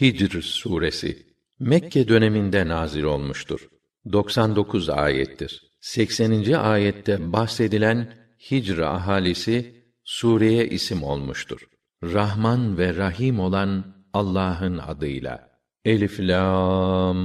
Hicr suresi Mekke döneminde nazil olmuştur. 99 ayettir. 80. ayette bahsedilen Hicr ahalisi sureye isim olmuştur. Rahman ve Rahim olan Allah'ın adıyla. Elif lam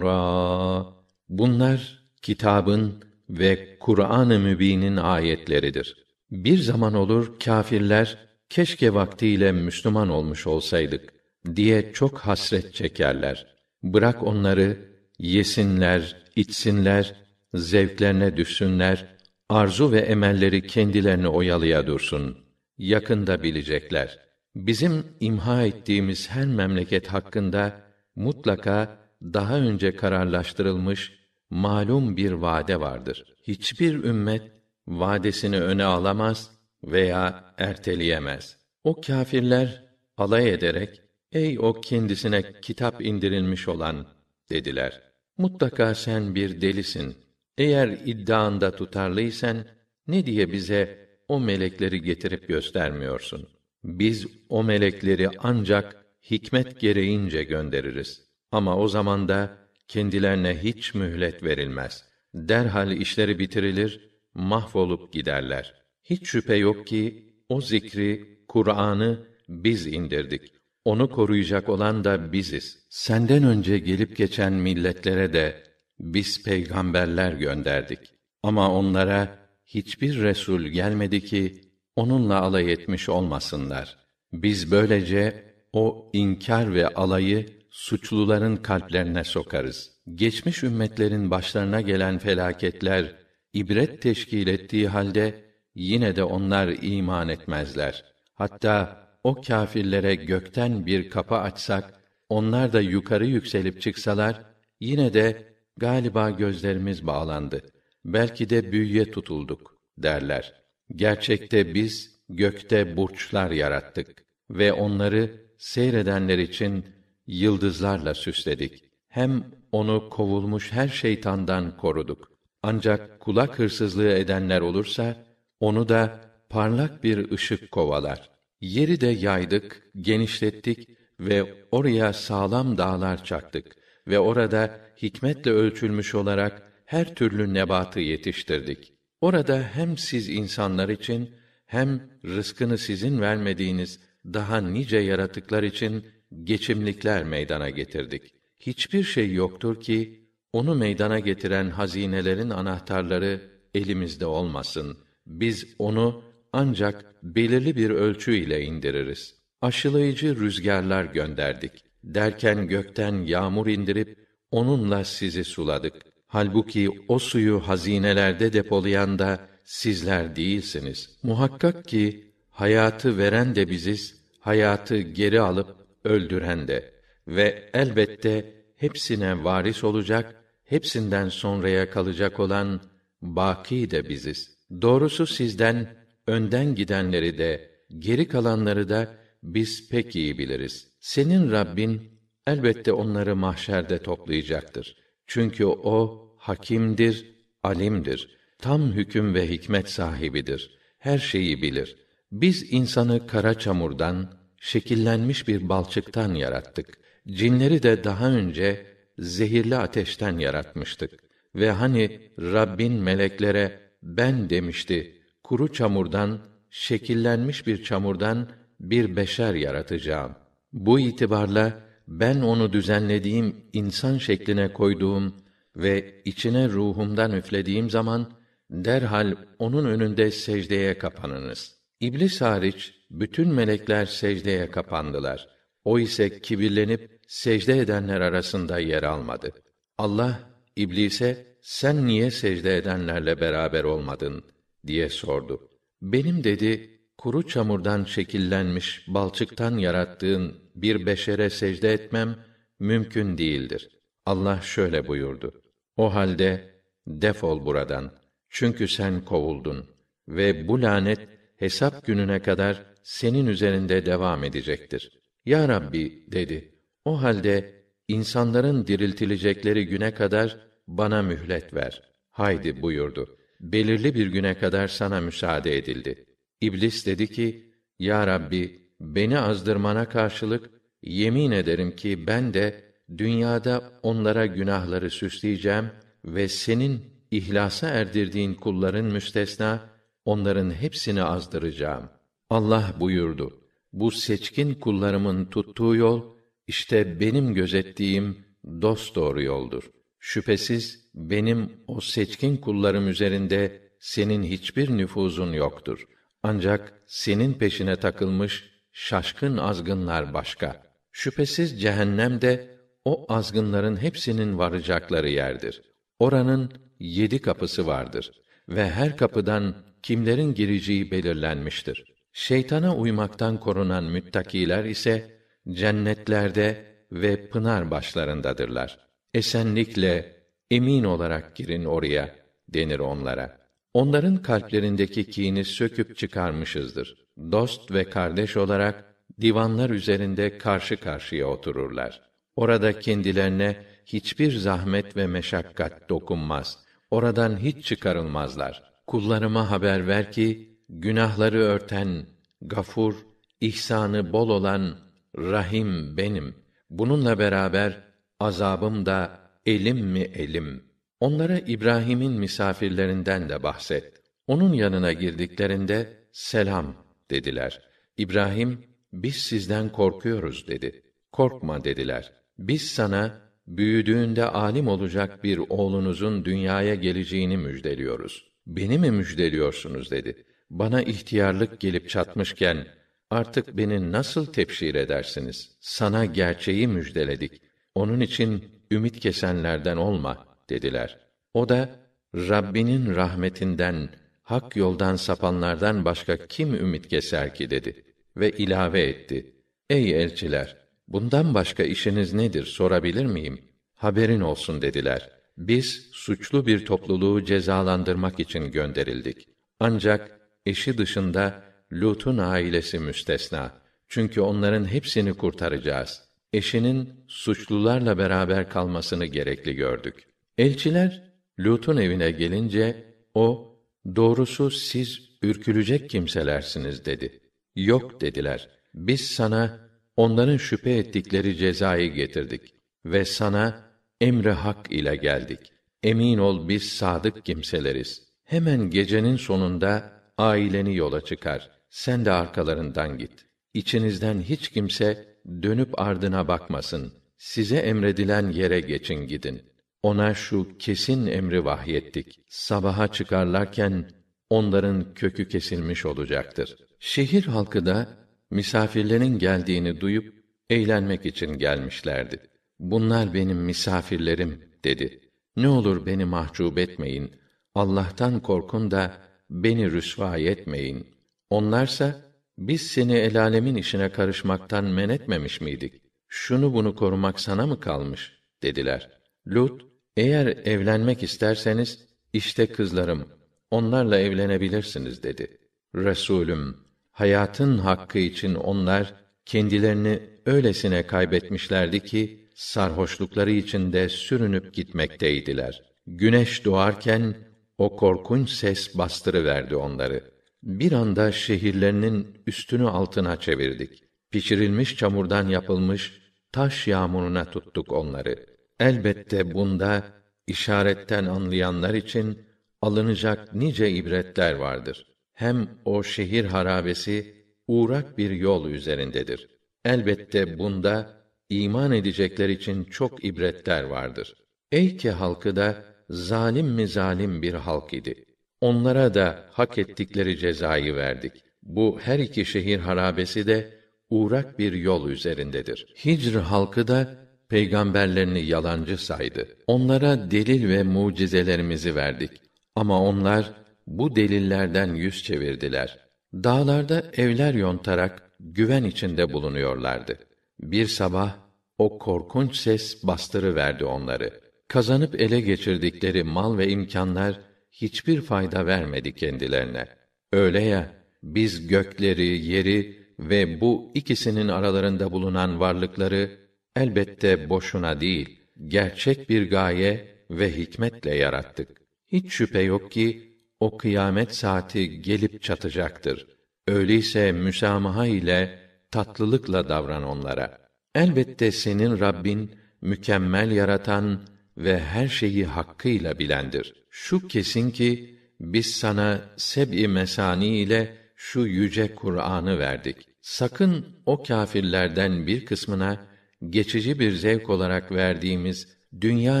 ra Bunlar kitabın ve Kur'an-ı Mübin'in ayetleridir. Bir zaman olur kâfirler keşke vaktiyle Müslüman olmuş olsaydık diye çok hasret çekerler. Bırak onları yesinler, içsinler, zevklerine düşsünler, arzu ve emelleri kendilerini oyalaya dursun. Yakında bilecekler. Bizim imha ettiğimiz her memleket hakkında mutlaka daha önce kararlaştırılmış malum bir vade vardır. Hiçbir ümmet vadesini öne alamaz veya erteleyemez. O kâfirler alay ederek ey o kendisine kitap indirilmiş olan dediler. Mutlaka sen bir delisin. Eğer iddianda tutarlıysan ne diye bize o melekleri getirip göstermiyorsun? Biz o melekleri ancak hikmet gereğince göndeririz. Ama o zaman da kendilerine hiç mühlet verilmez. Derhal işleri bitirilir, mahvolup giderler. Hiç şüphe yok ki o zikri, Kur'an'ı biz indirdik. Onu koruyacak olan da biziz. Senden önce gelip geçen milletlere de biz peygamberler gönderdik. Ama onlara hiçbir resul gelmedi ki onunla alay etmiş olmasınlar. Biz böylece o inkar ve alayı suçluların kalplerine sokarız. Geçmiş ümmetlerin başlarına gelen felaketler ibret teşkil ettiği halde yine de onlar iman etmezler. Hatta o kâfirlere gökten bir kapı açsak, onlar da yukarı yükselip çıksalar, yine de galiba gözlerimiz bağlandı. Belki de büyüye tutulduk derler. Gerçekte biz gökte burçlar yarattık ve onları seyredenler için yıldızlarla süsledik. Hem onu kovulmuş her şeytandan koruduk. Ancak kulak hırsızlığı edenler olursa onu da parlak bir ışık kovalar. Yeri de yaydık, genişlettik ve oraya sağlam dağlar çaktık ve orada hikmetle ölçülmüş olarak her türlü nebatı yetiştirdik. Orada hem siz insanlar için hem rızkını sizin vermediğiniz daha nice yaratıklar için geçimlikler meydana getirdik. Hiçbir şey yoktur ki onu meydana getiren hazinelerin anahtarları elimizde olmasın. Biz onu ancak belirli bir ölçü ile indiririz. Aşılayıcı rüzgarlar gönderdik. Derken gökten yağmur indirip onunla sizi suladık. Halbuki o suyu hazinelerde depolayan da sizler değilsiniz. Muhakkak ki hayatı veren de biziz, hayatı geri alıp öldüren de ve elbette hepsine varis olacak, hepsinden sonraya kalacak olan baki de biziz. Doğrusu sizden önden gidenleri de geri kalanları da biz pek iyi biliriz. Senin Rabbin elbette onları mahşerde toplayacaktır. Çünkü o hakimdir, alimdir. Tam hüküm ve hikmet sahibidir. Her şeyi bilir. Biz insanı kara çamurdan, şekillenmiş bir balçıktan yarattık. Cinleri de daha önce zehirli ateşten yaratmıştık. Ve hani Rabbin meleklere ben demişti kuru çamurdan, şekillenmiş bir çamurdan bir beşer yaratacağım. Bu itibarla ben onu düzenlediğim insan şekline koyduğum ve içine ruhumdan üflediğim zaman derhal onun önünde secdeye kapanınız. İblis hariç bütün melekler secdeye kapandılar. O ise kibirlenip secde edenler arasında yer almadı. Allah İblise sen niye secde edenlerle beraber olmadın diye sordu. Benim dedi, kuru çamurdan şekillenmiş balçıktan yarattığın bir beşere secde etmem mümkün değildir. Allah şöyle buyurdu. O halde defol buradan. Çünkü sen kovuldun ve bu lanet hesap gününe kadar senin üzerinde devam edecektir. Ya Rabbi dedi. O halde insanların diriltilecekleri güne kadar bana mühlet ver. Haydi buyurdu belirli bir güne kadar sana müsaade edildi. İblis dedi ki, Ya Rabbi, beni azdırmana karşılık, yemin ederim ki ben de dünyada onlara günahları süsleyeceğim ve senin ihlasa erdirdiğin kulların müstesna onların hepsini azdıracağım. Allah buyurdu. Bu seçkin kullarımın tuttuğu yol işte benim gözettiğim dost doğru yoldur. Şüphesiz benim o seçkin kullarım üzerinde senin hiçbir nüfuzun yoktur. Ancak senin peşine takılmış şaşkın azgınlar başka. Şüphesiz cehennem de o azgınların hepsinin varacakları yerdir. Oranın yedi kapısı vardır ve her kapıdan kimlerin gireceği belirlenmiştir. Şeytana uymaktan korunan müttakiler ise cennetlerde ve pınar başlarındadırlar. Esenlikle, emin olarak girin oraya denir onlara. Onların kalplerindeki kini söküp çıkarmışızdır. Dost ve kardeş olarak divanlar üzerinde karşı karşıya otururlar. Orada kendilerine hiçbir zahmet ve meşakkat dokunmaz. Oradan hiç çıkarılmazlar. Kullarıma haber ver ki günahları örten, gafur, ihsanı bol olan Rahim benim. Bununla beraber azabım da elim mi elim. Onlara İbrahim'in misafirlerinden de bahset. Onun yanına girdiklerinde selam dediler. İbrahim biz sizden korkuyoruz dedi. Korkma dediler. Biz sana büyüdüğünde alim olacak bir oğlunuzun dünyaya geleceğini müjdeliyoruz. Beni mi müjdeliyorsunuz dedi. Bana ihtiyarlık gelip çatmışken artık beni nasıl tepşir edersiniz? Sana gerçeği müjdeledik. Onun için ümit kesenlerden olma dediler. O da Rabbinin rahmetinden, hak yoldan sapanlardan başka kim ümit keser ki dedi ve ilave etti. Ey elçiler, bundan başka işiniz nedir sorabilir miyim? Haberin olsun dediler. Biz suçlu bir topluluğu cezalandırmak için gönderildik. Ancak eşi dışında Lut'un ailesi müstesna. Çünkü onların hepsini kurtaracağız. Eşinin suçlularla beraber kalmasını gerekli gördük. Elçiler Lut'un evine gelince o doğrusu siz ürkülecek kimselersiniz dedi. Yok dediler. Biz sana onların şüphe ettikleri cezayı getirdik ve sana emre hak ile geldik. Emin ol biz sadık kimseleriz. Hemen gecenin sonunda aileni yola çıkar. Sen de arkalarından git. İçinizden hiç kimse dönüp ardına bakmasın. Size emredilen yere geçin gidin. Ona şu kesin emri vahyettik. Sabaha çıkarlarken onların kökü kesilmiş olacaktır. Şehir halkı da misafirlerin geldiğini duyup eğlenmek için gelmişlerdi. Bunlar benim misafirlerim dedi. Ne olur beni mahcup etmeyin. Allah'tan korkun da beni rüsva etmeyin. Onlarsa biz seni el alemin işine karışmaktan men etmemiş miydik? Şunu bunu korumak sana mı kalmış? dediler. Lut, eğer evlenmek isterseniz, işte kızlarım, onlarla evlenebilirsiniz dedi. Resulüm, hayatın hakkı için onlar, kendilerini öylesine kaybetmişlerdi ki, sarhoşlukları içinde sürünüp gitmekteydiler. Güneş doğarken, o korkunç ses bastırıverdi onları. Bir anda şehirlerinin üstünü altına çevirdik. Pişirilmiş çamurdan yapılmış taş yağmuruna tuttuk onları. Elbette bunda işaretten anlayanlar için alınacak nice ibretler vardır. Hem o şehir harabesi uğrak bir yol üzerindedir. Elbette bunda iman edecekler için çok ibretler vardır. Ey ki halkı da zalim mi zalim bir halk idi. Onlara da hak ettikleri cezayı verdik. Bu her iki şehir harabesi de uğrak bir yol üzerindedir. Hicr halkı da peygamberlerini yalancı saydı. Onlara delil ve mucizelerimizi verdik. Ama onlar bu delillerden yüz çevirdiler. Dağlarda evler yontarak güven içinde bulunuyorlardı. Bir sabah o korkunç ses bastırı verdi onları. Kazanıp ele geçirdikleri mal ve imkanlar hiçbir fayda vermedi kendilerine. Öyle ya biz gökleri, yeri ve bu ikisinin aralarında bulunan varlıkları elbette boşuna değil, gerçek bir gaye ve hikmetle yarattık. Hiç şüphe yok ki o kıyamet saati gelip çatacaktır. Öyleyse müsamaha ile tatlılıkla davran onlara. Elbette senin Rabbin mükemmel yaratan ve her şeyi hakkıyla bilendir. Şu kesin ki biz sana seb'i mesani ile şu yüce Kur'an'ı verdik. Sakın o kâfirlerden bir kısmına geçici bir zevk olarak verdiğimiz dünya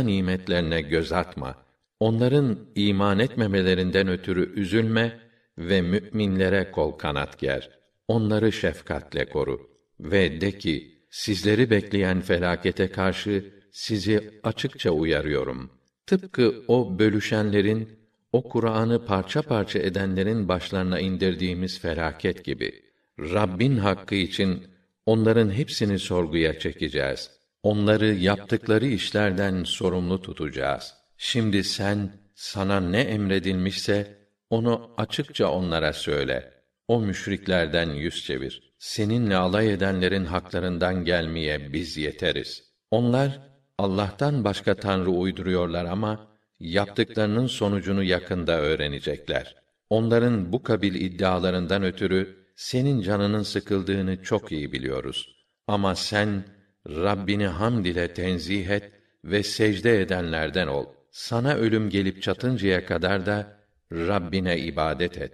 nimetlerine göz atma. Onların iman etmemelerinden ötürü üzülme ve müminlere kol kanat ger. Onları şefkatle koru ve de ki sizleri bekleyen felakete karşı sizi açıkça uyarıyorum. Tıpkı o bölüşenlerin, o Kur'an'ı parça parça edenlerin başlarına indirdiğimiz felaket gibi. Rabbin hakkı için onların hepsini sorguya çekeceğiz. Onları yaptıkları işlerden sorumlu tutacağız. Şimdi sen sana ne emredilmişse onu açıkça onlara söyle. O müşriklerden yüz çevir. Seninle alay edenlerin haklarından gelmeye biz yeteriz. Onlar Allah'tan başka tanrı uyduruyorlar ama yaptıklarının sonucunu yakında öğrenecekler. Onların bu kabil iddialarından ötürü senin canının sıkıldığını çok iyi biliyoruz. Ama sen Rabbini hamd ile tenzih et ve secde edenlerden ol. Sana ölüm gelip çatıncaya kadar da Rabbine ibadet et.